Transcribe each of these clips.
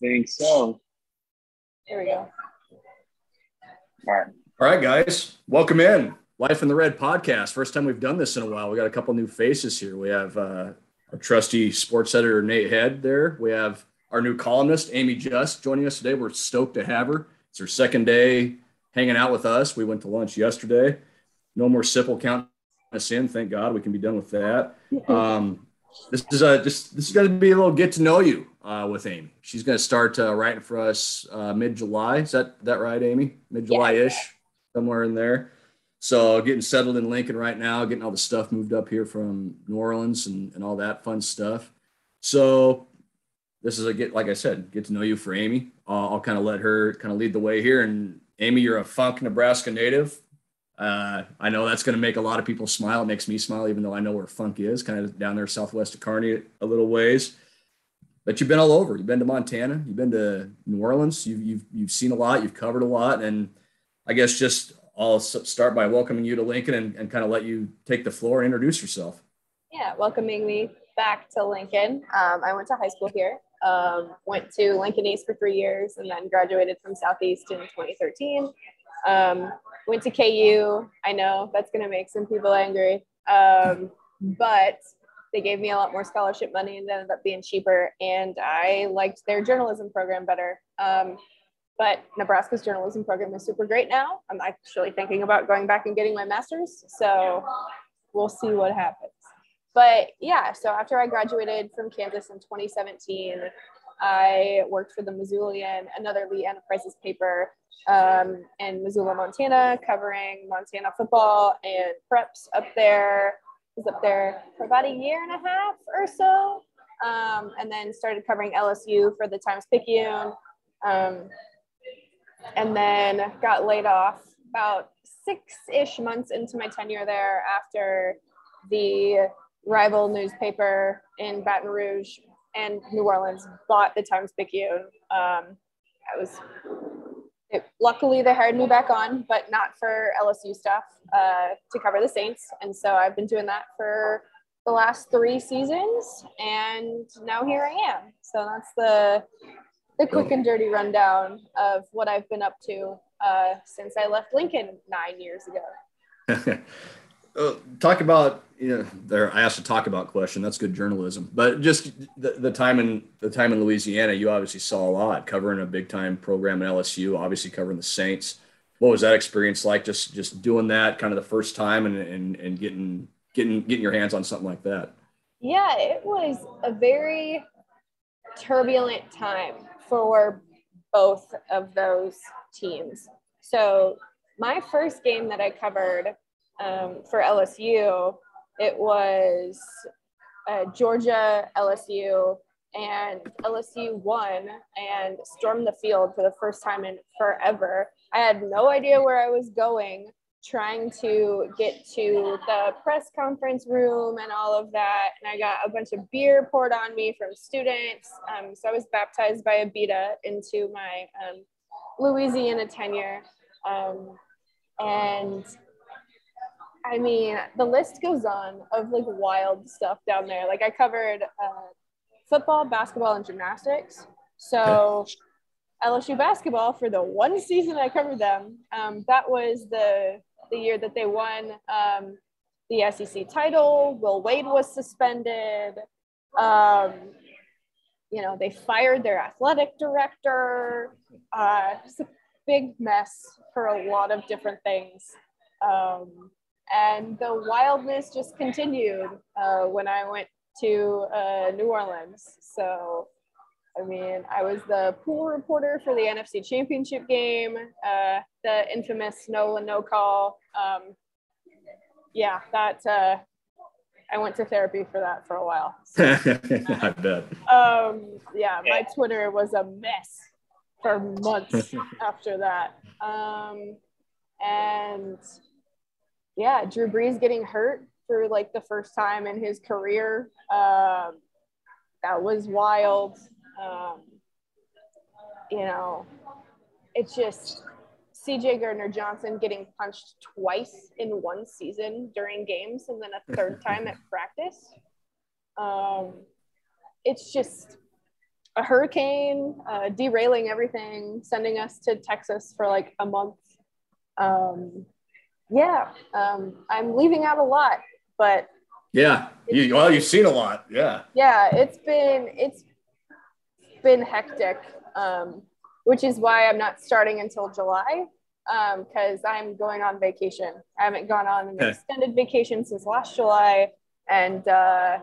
think so. There we go. All right. All right, guys, welcome in Life in the Red podcast. First time we've done this in a while. We got a couple new faces here. We have uh, our trusty sports editor Nate Head there. We have our new columnist Amie Just joining us today. We're stoked to have her. It's her second day hanging out with us. We went to lunch yesterday. No more Sipple counting us in. Thank God we can be done with that. Um, this is a just this is going to be a little get to know you uh, with Amie. She's going to start uh, writing for us uh, mid July. Is that that right, Amie? Mid July ish, somewhere in there. So getting settled in Lincoln right now, getting all the stuff moved up here from New Orleans and, and all that fun stuff. So this is a get like I said, get to know you for Amie. Uh, I'll kind of let her kind of lead the way here. And Amie, you're a Funk, Nebraska native. Uh, I know that's going to make a lot of people smile. It makes me smile, even though I know where Funk is, kind of down there southwest of Kearney a little ways. But you've been all over. You've been to Montana. You've been to New Orleans. You've you've you've seen a lot. You've covered a lot. And I guess just I'll start by welcoming you to Lincoln and, and kind of let you take the floor introduce yourself. Yeah, welcoming me back to Lincoln. Um, I went to high school here. Um, went to Lincoln East for three years and then graduated from Southeast in 2013. Um, went to KU. I know that's going to make some people angry, um, but they gave me a lot more scholarship money and ended up being cheaper. And I liked their journalism program better. Um, but Nebraska's journalism program is super great now. I'm actually thinking about going back and getting my master's. So we'll see what happens. But yeah, so after I graduated from Kansas in 2017, I worked for the Missoulian, another Lee Enterprises paper um, in Missoula, Montana, covering Montana football and preps up there. Was up there for about a year and a half or so, um, and then started covering LSU for the Times Picayune, um, and then got laid off about six-ish months into my tenure there after the rival newspaper in Baton Rouge and New Orleans bought the Times Picayune. Um, I was luckily they hired me back on, but not for LSU stuff uh, to cover the Saints, and so I've been doing that for the last three seasons, and now here I am. So that's the the quick and dirty rundown of what I've been up to uh, since I left Lincoln nine years ago. uh, talk about you know there I asked to talk about question. That's good journalism. But just the, the time in the time in Louisiana you obviously saw a lot covering a big time program in LSU obviously covering the Saints. What was that experience like just just doing that kind of the first time and and, and getting getting getting your hands on something like that? Yeah it was a very turbulent time for both of those teams. So my first game that I covered um, for LSU, it was uh, Georgia, LSU, and LSU won and stormed the field for the first time in forever. I had no idea where I was going, trying to get to the press conference room and all of that. And I got a bunch of beer poured on me from students. Um, so I was baptized by Abita into my um, Louisiana tenure. Um, and I mean, the list goes on of like wild stuff down there. Like I covered uh, football, basketball, and gymnastics. So LSU basketball for the one season I covered them. Um, that was the the year that they won um, the SEC title. Will Wade was suspended. Um, you know, they fired their athletic director. Uh, it's a big mess for a lot of different things. Um, and the wildness just continued uh, when I went to uh, New Orleans. So, I mean, I was the pool reporter for the NFC Championship game, uh, the infamous no no call. Um, yeah, that uh, I went to therapy for that for a while. So, I bet. Um, yeah, my Twitter was a mess for months after that. Um, and yeah, Drew Brees getting hurt for like the first time in his career. Um, that was wild. Um, you know, it's just CJ Gardner Johnson getting punched twice in one season during games and then a third time at practice. Um, it's just a hurricane, uh, derailing everything, sending us to Texas for like a month. Um, yeah, um, I'm leaving out a lot, but yeah, you, well, you've seen a lot. Yeah, yeah, it's been it's been hectic, um, which is why I'm not starting until July because um, I'm going on vacation. I haven't gone on an extended vacation since last July, and uh,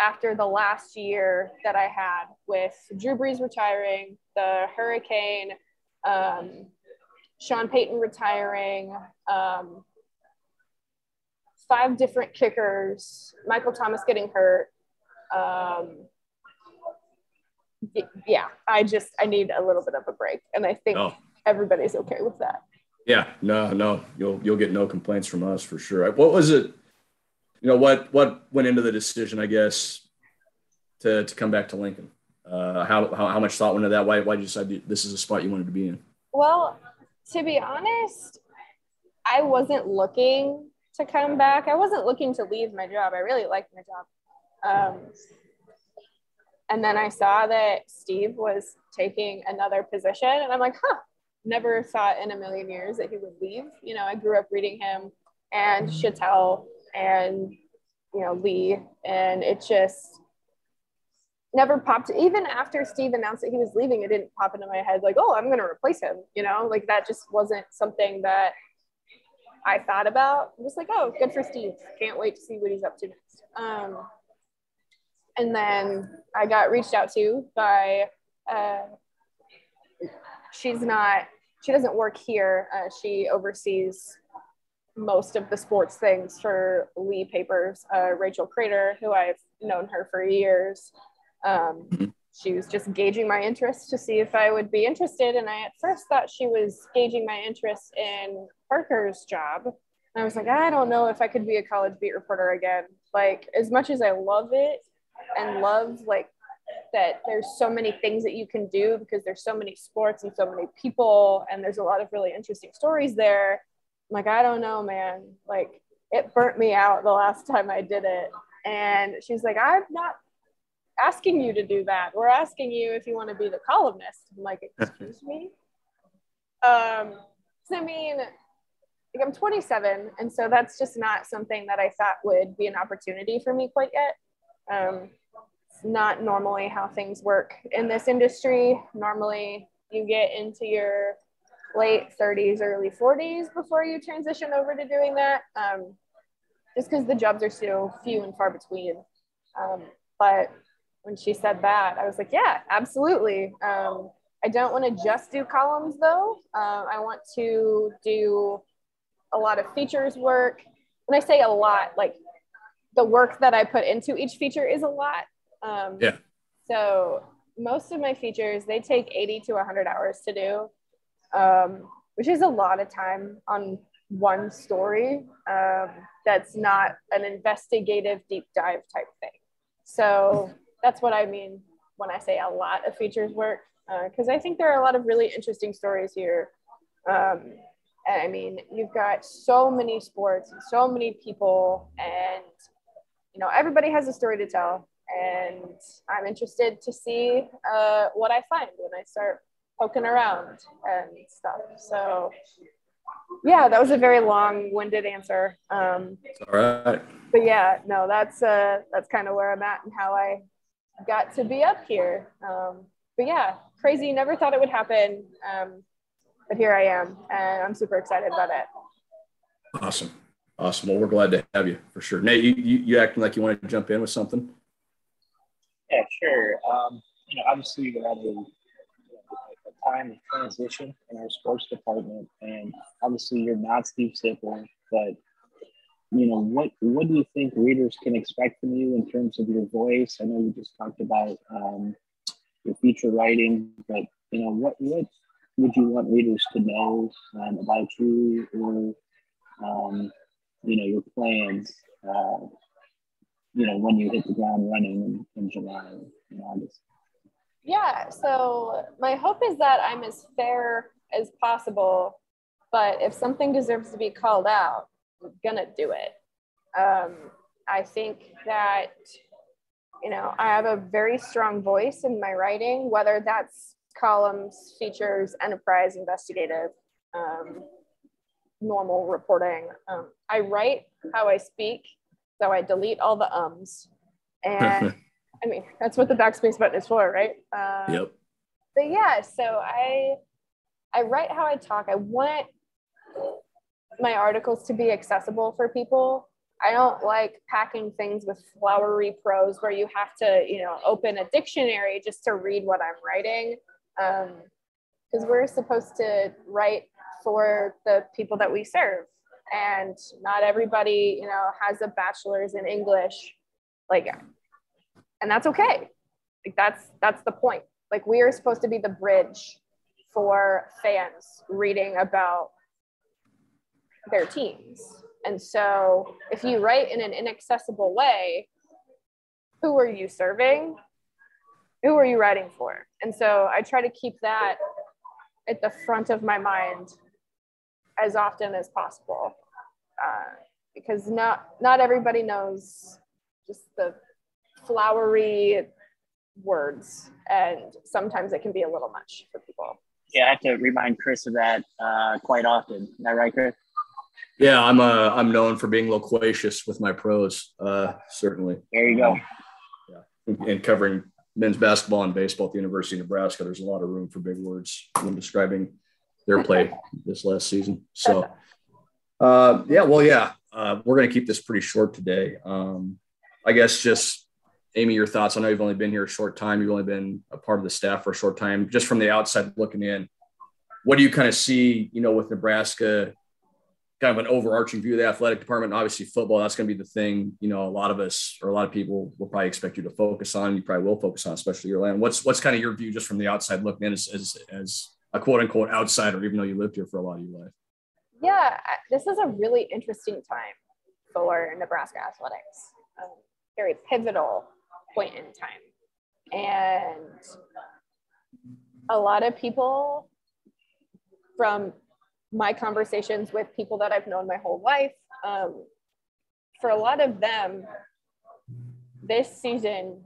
after the last year that I had with Drew Brees retiring, the hurricane, um, Sean Payton retiring, um, five different kickers, Michael Thomas getting hurt. Um, yeah, I just I need a little bit of a break, and I think oh. everybody's okay with that. Yeah, no, no, you'll you'll get no complaints from us for sure. What was it? You know what what went into the decision? I guess to to come back to Lincoln. Uh, how, how how much thought went into that? Why why did you decide this is a spot you wanted to be in? Well, to be honest, I wasn't looking to come back. I wasn't looking to leave my job. I really liked my job. Um, and then I saw that Steve was taking another position, and I'm like, huh, never thought in a million years that he would leave. You know, I grew up reading him and Shatel and, you know, Lee, and it just never popped. Even after Steve announced that he was leaving, it didn't pop into my head like, oh, I'm going to replace him. You know, like that just wasn't something that I thought about. I'm just like, oh, good for Steve. Can't wait to see what he's up to next. Um, and then I got reached out to by uh, she's not she doesn't work here uh, she oversees most of the sports things for lee papers uh, rachel crater who i've known her for years um, mm-hmm. she was just gauging my interest to see if i would be interested and i at first thought she was gauging my interest in parker's job. And i was like i don't know if i could be a college beat reporter again. Like as much as i love it and love like that there's so many things that you can do because there's so many sports and so many people and there's a lot of really interesting stories there I'm like i don't know man. Like it burnt me out the last time i did it. And she's like i'm not asking you to do that. We're asking you if you want to be the columnist. I'm like excuse me? Um so i mean like i'm 27 and so that's just not something that i thought would be an opportunity for me quite yet um, not normally how things work in this industry. Normally, you get into your late 30s, early 40s before you transition over to doing that, um, just because the jobs are so few and far between. Um, but when she said that, I was like, yeah, absolutely. Um, I don't want to just do columns though. Uh, I want to do a lot of features work. When I say a lot, like the work that I put into each feature is a lot. Um, yeah. So most of my features they take 80 to 100 hours to do, um, which is a lot of time on one story. Um, that's not an investigative deep dive type thing. So that's what I mean when I say a lot of features work, because uh, I think there are a lot of really interesting stories here. Um, I mean, you've got so many sports and so many people, and you know everybody has a story to tell and I'm interested to see uh, what I find when I start poking around and stuff. So, yeah, that was a very long-winded answer. Um, All right. But yeah, no, that's uh, that's kind of where I'm at and how I got to be up here. Um, but yeah, crazy. Never thought it would happen. Um, but here I am, and I'm super excited about it. Awesome. Awesome. Well, we're glad to have you for sure. Nate, you, you, you acting like you wanted to jump in with something? Yeah, sure. Um, you know, obviously we're at a, a time of transition in our sports department, and obviously you're not Steve Sipple, but you know what what do you think readers can expect from you in terms of your voice? I know you just talked about um, your feature writing, but you know what what would you want readers to know um, about you or um, you know your plans uh, you know, when you hit the ground running in, in July and August? Yeah, so my hope is that I'm as fair as possible, but if something deserves to be called out, I'm gonna do it. Um, I think that you know, I have a very strong voice in my writing, whether that's columns, features, enterprise, investigative, um, normal reporting. Um, I write how I speak, so I delete all the ums. And I mean, that's what the backspace button is for, right? Um, yep. But yeah, so I I write how I talk. I want my articles to be accessible for people. I don't like packing things with flowery prose where you have to, you know, open a dictionary just to read what I'm writing. Because um, we're supposed to write for the people that we serve. And not everybody, you know, has a bachelor's in English. Like, and that's okay. Like that's that's the point. Like we are supposed to be the bridge for fans reading about their teams. And so if you write in an inaccessible way, who are you serving? Who are you writing for? And so I try to keep that at the front of my mind as often as possible uh, because not not everybody knows just the flowery words and sometimes it can be a little much for people. Yeah i have to remind chris of that uh, quite often. Is that right chris? Yeah i'm uh, i'm known for being loquacious with my prose uh, certainly. There you go. Yeah and covering men's basketball and baseball at the university of nebraska there's a lot of room for big words when describing their play this last season so uh, yeah well yeah uh, we're going to keep this pretty short today um, i guess just Amie, your thoughts? I know you've only been here a short time. You've only been a part of the staff for a short time. Just from the outside looking in, what do you kind of see, you know, with Nebraska, kind of an overarching view of the athletic department? Obviously, football, that's going to be the thing, you know, a lot of us or a lot of people will probably expect you to focus on. You probably will focus on, especially your land. What's what's kind of your view just from the outside looking in as, as, as a quote unquote outsider, even though you lived here for a lot of your life? Yeah, this is a really interesting time for Nebraska athletics. Very pivotal point in time. And a lot of people from my conversations with people that I've known my whole life, um, for a lot of them, this season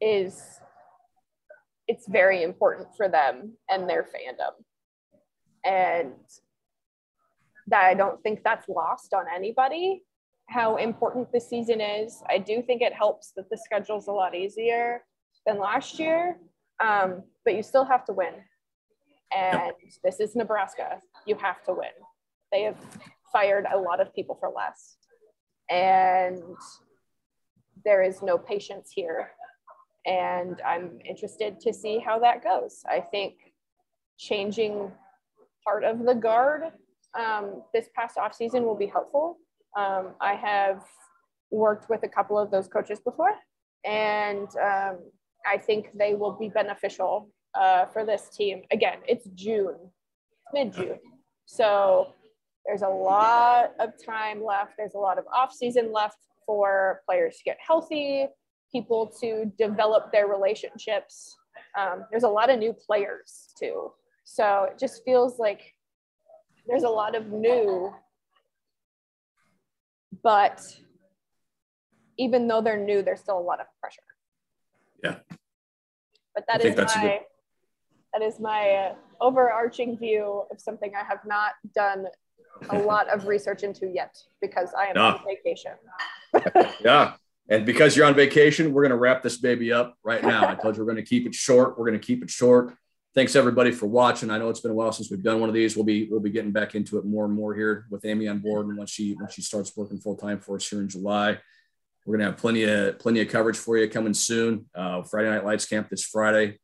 is it's very important for them and their fandom and that i don't think that's lost on anybody how important the season is. I do think it helps that the schedule's a lot easier than last year, um, but you still have to win. And yep. this is Nebraska. You have to win. They have fired a lot of people for less. And there is no patience here. And I'm interested to see how that goes. I think changing part of the guard um, this past off season will be helpful um, I have worked with a couple of those coaches before, and um, I think they will be beneficial uh, for this team. Again, it's June, mid June. So there's a lot of time left. There's a lot of off season left for players to get healthy, people to develop their relationships. Um, there's a lot of new players too. So it just feels like there's a lot of new but even though they're new, there's still a lot of pressure. Yeah. But that is my good... that is my uh, overarching view of something I have not done a lot of research into yet because I am no. on vacation. yeah. And because you're on vacation, we're going to wrap this baby up right now. I told you we're going to keep it short. We're going to keep it short thanks everybody for watching. I know it's been a while since we've done one of these. We'll be we'll be getting back into it more and more here with Amie on board, and once she once she starts working full time for us here in July, we're gonna have plenty of plenty of coverage for you coming soon. Uh, Friday Night Lights camp this Friday.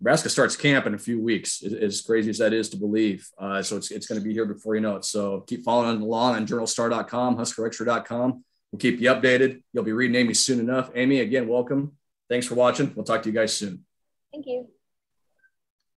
Nebraska starts camp in a few weeks, as crazy as that is to believe. Uh, so it's, it's going to be here before you know it. So keep following along on journalstar.com, huskerextra.com. We'll keep you updated. You'll be reading Amie soon enough. Amie, again, welcome. Thanks for watching. We'll talk to you guys soon. Thank you.